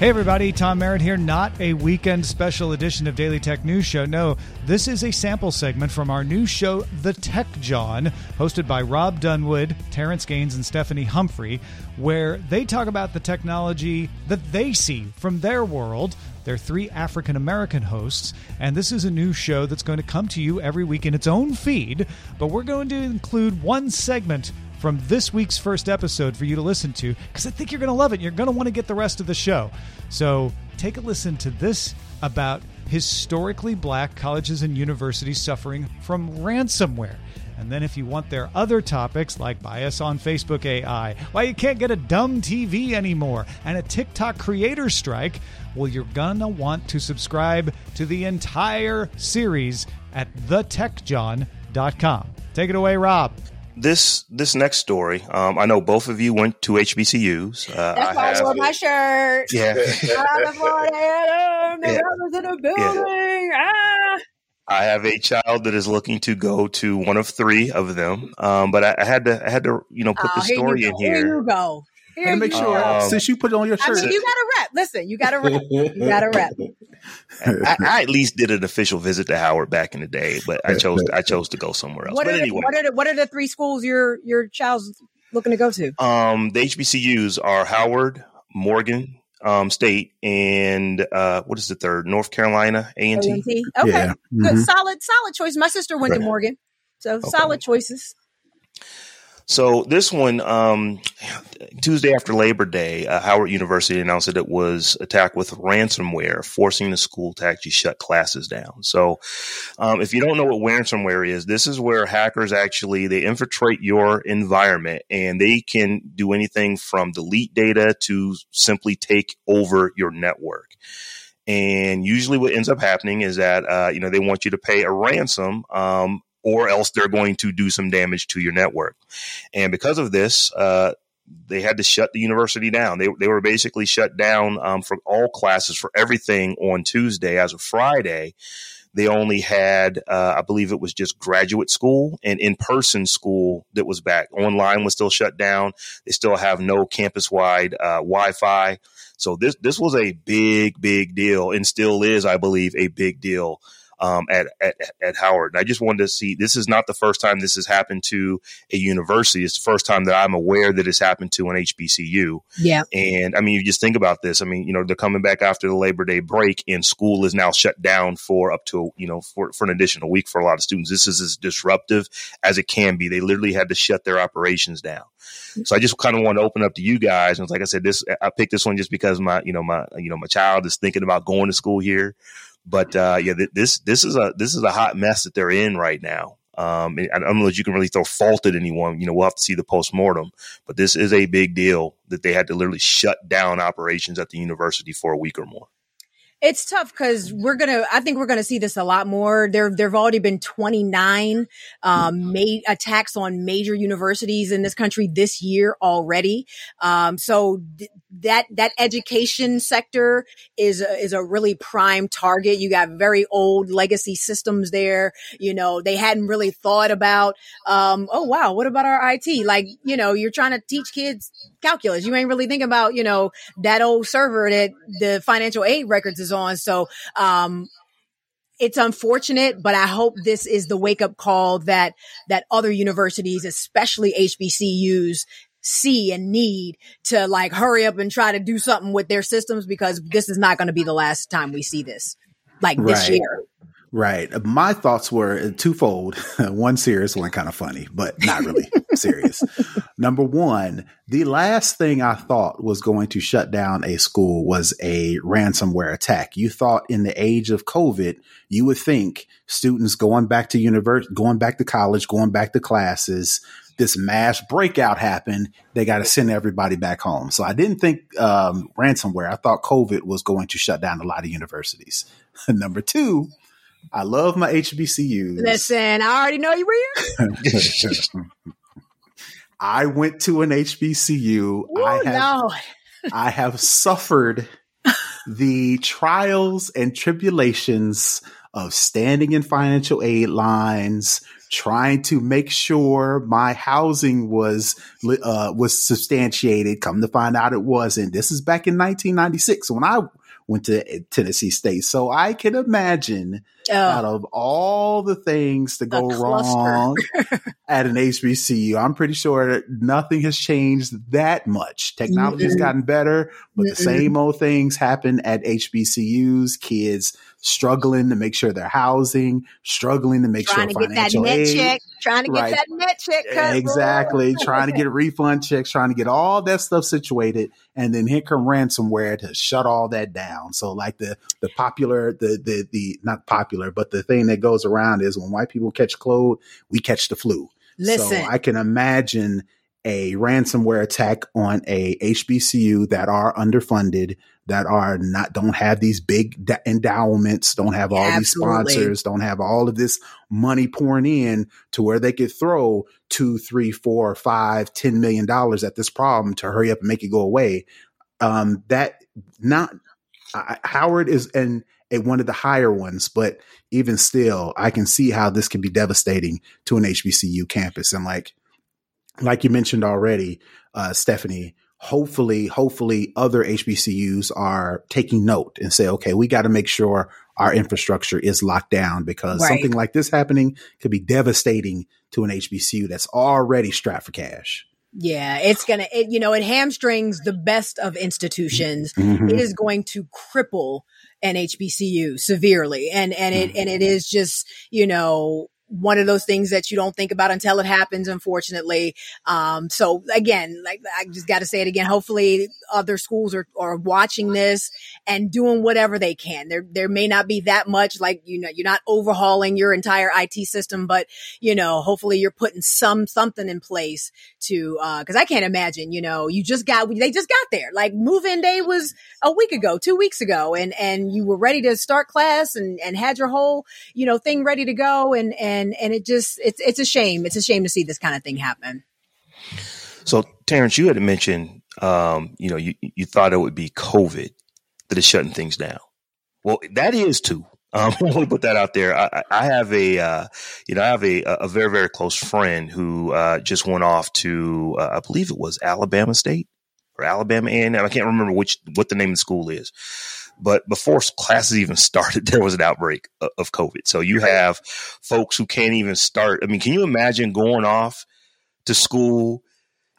Hey everybody, Tom Merritt here. Not a weekend special edition of Daily Tech News Show. No, this is a sample segment from our new show, The Tech Jawn, hosted by Rob Dunwood, Terrence Gaines, and Stephanie Humphrey, where they talk about the technology that they see from their world. They're three African American hosts, and this is a new show that's going to come to you every week in its own feed. But we're going to include one segment from this week's first episode for you to listen to because I think you're going to love it. You're going to want to get the rest of the show. So take a listen to this about historically black colleges and universities suffering from ransomware. And then if you want their other topics like bias on Facebook AI, why you can't get a dumb TV anymore, and a TikTok creator strike, well, you're gonna want to subscribe to the entire series at thetechjawn.com. Take it away, Rob this this next story, um, I know both of you went to HBCUs. Uh, That's why I, I wore my shirt. Yeah. yeah. in a building. Yeah. Ah. I have a child that is looking to go to one of three of them, um, but I, I, had to I had to you know put oh, the story in here. Here you go. Here make sure um, since you put it on your shirt. I mean, you got to rep. Listen, you got to rep. You got to rep. I, I, at least did an official visit to Howard back in the day, but I chose I chose to go somewhere else. What but are anyway, the, what are the, what are the three schools your your child's looking to go to? Um, the HBCUs are Howard, Morgan, um, State, and uh, what is the third? North Carolina A and T. Okay, yeah. good, mm-hmm. solid, solid choice. My sister went right. to Morgan, so okay. solid choices. So this one, um, Tuesday after Labor Day, uh, Howard University announced that it was attacked with ransomware, forcing the school to actually shut classes down. So, um, if you don't know what ransomware is, this is where hackers actually they infiltrate your environment and they can do anything from delete data to simply take over your network. And usually, what ends up happening is that uh, you know they want you to pay a ransom um, or else they're going to do some damage to your network. And because of this, uh, they had to shut the university down. They, they were basically shut down um, for all classes for everything on Tuesday. As of Friday, they only had, uh, I believe it was just graduate school and in person school that was back. Online was still shut down. They still have no campus wide uh, Wi Fi. So this this was a big, big deal, and still is, I believe, a big deal um, at, at, at Howard. And I just wanted to see this is not the first time this has happened to a university. It's the first time that I'm aware that it's happened to an HBCU. Yeah. And I mean, you just think about this. I mean, you know, they're coming back after the Labor Day break and school is now shut down for up to, you know, for, for an additional week for a lot of students. This is as disruptive as it can be. They literally had to shut their operations down. So I just kind of want to open up to you guys. And like I said, this, I picked this one just because my, you know, my, you know, my child is thinking about going to school here. But uh, yeah, th- this this is a this is a hot mess that they're in right now. Um, I don't know that you can really throw fault at anyone. You know, we'll have to see the post mortem, but this is a big deal that they had to literally shut down operations at the university for a week or more. It's tough because we're gonna. I think we're gonna see this a lot more. There, there've already been 29 um, made attacks on major universities in this country this year already. Um, so th- that that education sector is a, is a really prime target. You got very old legacy systems there. You know, they hadn't really thought about, um, oh wow, what about our IT? Like, you know, you're trying to teach kids calculus. You ain't really thinking about, you know, that old server that the financial aid records is on. So, um, it's unfortunate, but I hope this is the wake up call that, that other universities, especially HBCUs, see and need to like hurry up and try to do something with their systems because this is not going to be the last time we see this like this year. Right. My thoughts were twofold. one serious, one kind of funny, but not really serious. Number one, the last thing I thought was going to shut down a school was a ransomware attack. You thought in the age of COVID, you would think students going back to university, going back to college, going back to classes, this mass breakout happened. They got to send everybody back home. So I didn't think um, ransomware. I thought COVID was going to shut down a lot of universities. Number two, I love my HBCUs. Listen, I already know you were here. I went to an HBCU. I have. I have suffered the trials and tribulations of standing in financial aid lines, trying to make sure my housing was uh, was substantiated. Come to find out, it wasn't. This is back in 1996 when I went to Tennessee State, so I can imagine out Oh, of all the things to go wrong at an HBCU, I'm pretty sure nothing has changed that much. Technology has gotten better, but the Mm-mm. same old things happen at HBCUs. Kids struggling to make sure they're housing, struggling to make sure. trying to sure get that financial net aid. check, trying to get that net check. cut. Exactly. trying to get refund checks, trying to get all that stuff situated. And then here come ransomware to shut all that down. So like the, the popular, the, the, the, not popular, but the thing that goes around is when white people catch cold, we catch the flu. Listen, So I can imagine a ransomware attack on a HBCU that are underfunded, that are not don't have these big da- endowments, don't have all these sponsors, don't have all of this money pouring in to where they could throw two, three, four, five, ten million dollars at this problem to hurry up and make it go away. Um, that not I, Howard is and a, one of the higher ones, but even still, I can see how this can be devastating to an HBCU campus. And like, like you mentioned already, uh, Stephanie, hopefully, hopefully other HBCUs are taking note and say, okay, we got to make sure our infrastructure is locked down because Right. something like this happening could be devastating to an HBCU that's already strapped for cash. yeah, it's gonna, you know, it hamstrings the best of institutions. Mhm. It is going to cripple an HBCU severely, and and it and it is just, you know. One of those things that you don't think about until it happens, unfortunately. Um, so again, like I just got to say it again. Hopefully, other schools are, are watching this and doing whatever they can. There, there may not be that much, like you know, you're not overhauling your entire IT system, but you know, hopefully, you're putting some something in place to because I can't imagine, you know, you just got they just got there. Like move-in day was a week ago, two weeks ago, and and you were ready to start class and and had your whole you know thing ready to go, and and and it just it's it's a shame. It's a shame to see this kind of thing happen. So, Terrence, you had mentioned, um, you know, you, you thought it would be COVID that is shutting things down. Well, that is too. Um, I want to put that out there. I, I- have a, uh, you know, I have a, a very, very close friend who uh, just went off to, uh, I believe it was Alabama State or Alabama A&M. I can't remember which what the name of the school is. But before classes even started, there was an outbreak of, COVID. So you have folks who can't even start. I mean, can you imagine going off to school?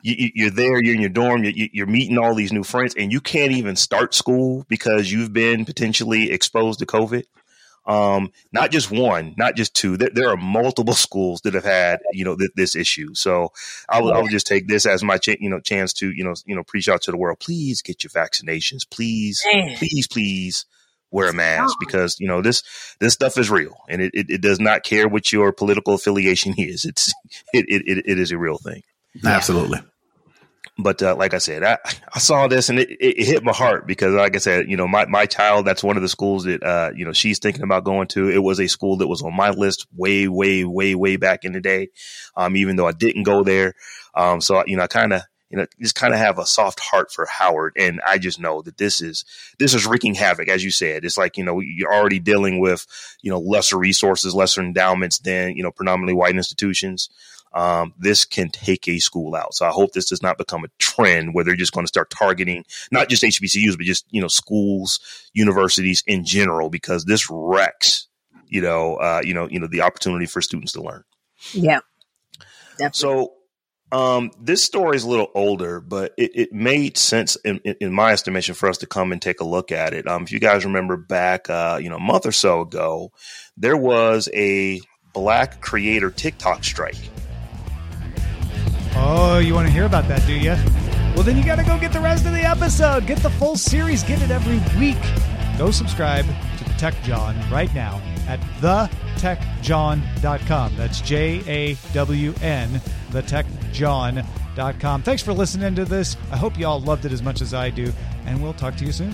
You, you're there, you're in your dorm, you- you, you're meeting all these new friends, and you can't even start school because you've been potentially exposed to COVID. Um, not just one, not just two. There, there are multiple schools that have had, you know, th- this issue. So I will, I will just take this as my, ch- you know, chance to, you know, you know, preach out to the world. Please get your vaccinations. Please, Man. please, please wear a mask because you know this this stuff is real and it, it, it does not care what your political affiliation is. It's it it, it, it is a real thing. Absolutely. But uh, like I said, I, I saw this and it, it, it hit my heart because, like I said, you know, my, my child, that's one of the schools that, uh, you know, she's thinking about going to. It was a school that was on my list way, way, way, way back in the day. Um, even though I didn't go there. Um, so, you know, I kind of, you know, just kind of have a soft heart for Howard. And I just know that this is, this is wreaking havoc. As you said, it's like, you know, you're already dealing with, you know, lesser resources, lesser endowments than, you know, predominantly white institutions. Um, this can take a school out. So I hope this does not become a trend where they're just going to start targeting not just HBCUs, but just, you know, schools, universities in general, because this wrecks, you know, uh, you know, you know, the opportunity for students to learn. Yeah. Definitely. So, um, this story is a little older, but it, it made sense in, in, my estimation for us to come and take a look at it. Um, if you guys remember back, uh, you know, a month or so ago, there was a black creator TikTok strike. Oh, you want to hear about that, do you? Well, then you got to go get the rest of the episode. Get the full series. Get it every week. Go subscribe to the Tech Jawn right now at thetechjawn.com. That's J A W N, thetechjawn.com. Thanks for listening to this. I hope you all loved it as much as I do, and we'll talk to you soon.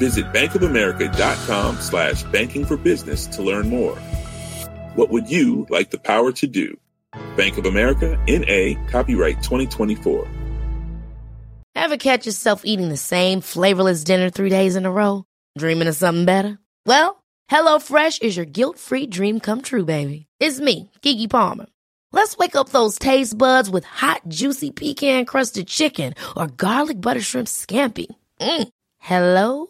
Visit bankofamerica.com slash banking for business to learn more. What would you like the power to do? Bank of America, N.A., copyright 2024. Ever catch yourself eating the same flavorless dinner three days in a row? Dreaming of something better? Well, HelloFresh is your guilt-free dream come true, baby. It's me, Keke Palmer. Let's wake up those taste buds with hot, juicy pecan-crusted chicken or garlic butter shrimp scampi. Mm. Hello